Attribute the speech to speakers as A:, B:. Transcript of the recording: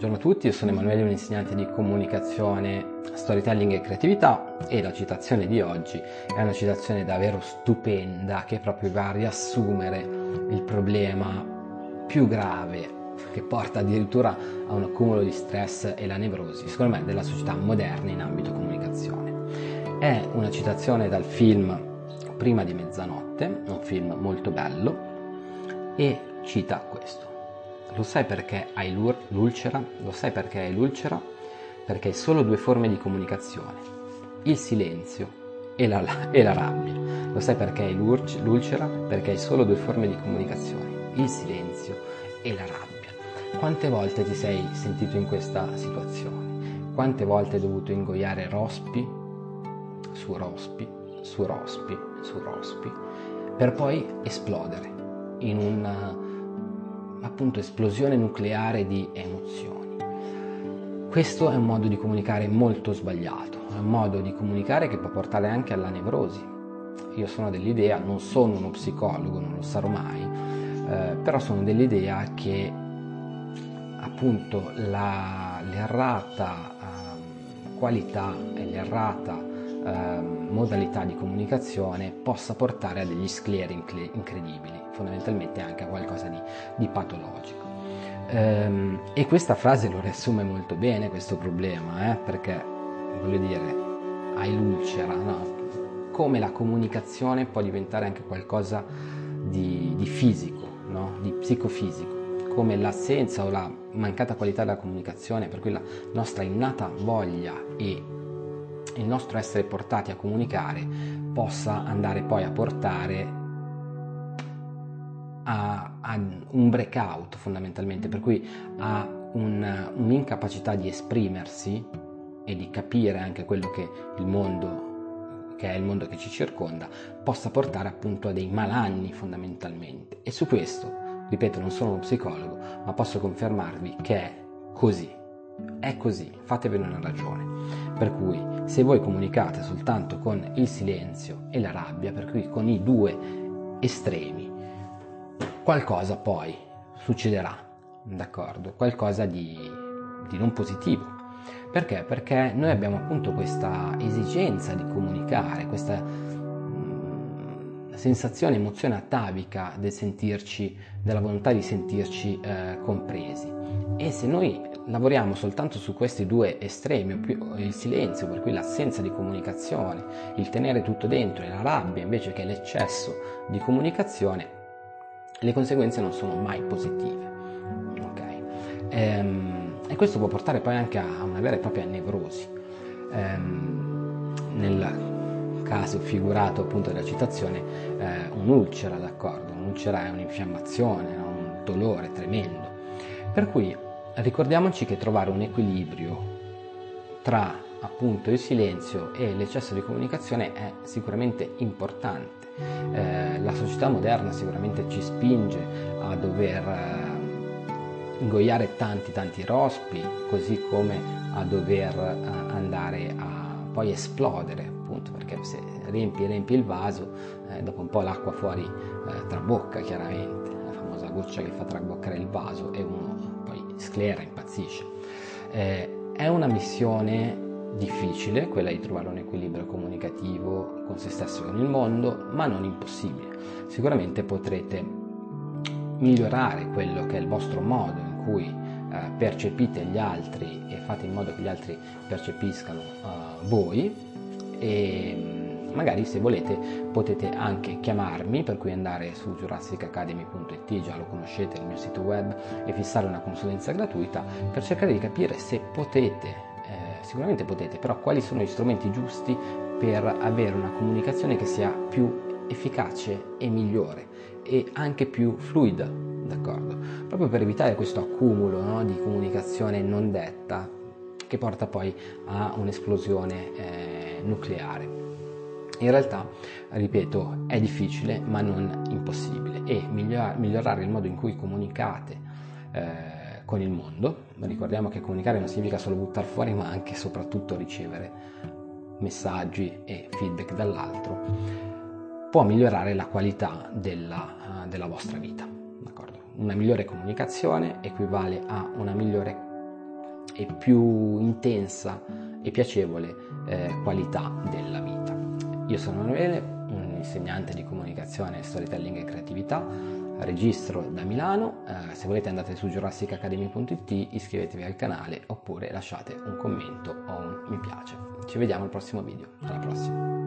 A: Buongiorno a tutti, io sono Emanuele, un insegnante di comunicazione, storytelling e creatività e la citazione di oggi è una citazione davvero stupenda che proprio va a riassumere il problema più grave che porta addirittura a un accumulo di stress e la nevrosi, secondo me, della società moderna in ambito comunicazione. È una citazione dal film Prima di mezzanotte, un film molto bello, e cita questo. Lo sai perché hai l'ulcera? Lo sai perché hai l'ulcera? Perché hai solo due forme di comunicazione, il silenzio e la, e la rabbia. Lo sai perché hai l'ulcera? Perché hai solo due forme di comunicazione, il silenzio e la rabbia. Quante volte ti sei sentito in questa situazione? Quante volte hai dovuto ingoiare rospi su rospi, su rospi, su rospi, per poi esplodere in una appunto esplosione nucleare di emozioni. Questo è un modo di comunicare molto sbagliato, è un modo di comunicare che può portare anche alla nevrosi. Io sono dell'idea, non sono uno psicologo, non lo sarò mai, eh, però sono dell'idea che appunto la, l'errata eh, qualità e l'errata eh, modalità di comunicazione possa portare a degli scleri incredibili fondamentalmente anche a qualcosa di, di patologico. Ehm, e questa frase lo riassume molto bene questo problema, eh, perché voglio dire, hai l'ulcera, no? come la comunicazione può diventare anche qualcosa di, di fisico, no? di psicofisico, come l'assenza o la mancata qualità della comunicazione, per cui la nostra innata voglia e il nostro essere portati a comunicare possa andare poi a portare ha, un breakout fondamentalmente, per cui ha un, un'incapacità di esprimersi e di capire anche quello che il mondo che è il mondo che ci circonda, possa portare appunto a dei malanni fondamentalmente. E su questo, ripeto, non sono uno psicologo, ma posso confermarvi che è così. È così, fatevene una ragione. Per cui se voi comunicate soltanto con il silenzio e la rabbia, per cui con i due estremi, qualcosa poi succederà, d'accordo? Qualcosa di, di non positivo. Perché? Perché noi abbiamo appunto questa esigenza di comunicare, questa mm, sensazione, emozione atavica del sentirci, della volontà di sentirci eh, compresi. E se noi lavoriamo soltanto su questi due estremi, il silenzio, per cui l'assenza di comunicazione, il tenere tutto dentro e la rabbia invece che l'eccesso di comunicazione, le conseguenze non sono mai positive. Okay? Ehm, e questo può portare poi anche a una vera e propria nevrosi. Ehm, nel caso figurato appunto della citazione, eh, un'ulcera, d'accordo? Un'ulcera è un'infiammazione, un dolore tremendo. Per cui ricordiamoci che trovare un equilibrio tra appunto il silenzio e l'eccesso di comunicazione è sicuramente importante eh, la società moderna sicuramente ci spinge a dover eh, ingoiare tanti tanti rospi, così come a dover eh, andare a poi esplodere, appunto, perché se riempi riempi il vaso, eh, dopo un po' l'acqua fuori eh, trabocca chiaramente, la famosa goccia che fa traboccare il vaso e uno poi sclera, impazzisce. Eh, è una missione difficile, quella di trovare un equilibrio comunicativo con se stesso e con il mondo, ma non impossibile. Sicuramente potrete migliorare quello che è il vostro modo in cui eh, percepite gli altri e fate in modo che gli altri percepiscano eh, voi e mm, magari se volete potete anche chiamarmi per cui andare su jurassicacademy.it già lo conoscete il mio sito web e fissare una consulenza gratuita per cercare di capire se potete sicuramente potete, però quali sono gli strumenti giusti per avere una comunicazione che sia più efficace e migliore e anche più fluida, d'accordo? Proprio per evitare questo accumulo no, di comunicazione non detta che porta poi a un'esplosione eh, nucleare. In realtà, ripeto, è difficile ma non impossibile e migliorare il modo in cui comunicate eh, con il mondo. Ricordiamo che comunicare non significa solo buttare fuori, ma anche e soprattutto ricevere messaggi e feedback dall'altro. Può migliorare la qualità della, uh, della vostra vita. D'accordo? Una migliore comunicazione equivale a una migliore e più intensa e piacevole eh, qualità della vita. Io sono Emanuele, un insegnante di comunicazione, storytelling e creatività, registro da Milano, eh, se volete andate su jurassicacademy.it, iscrivetevi al canale oppure lasciate un commento o un mi piace. Ci vediamo al prossimo video, alla prossima!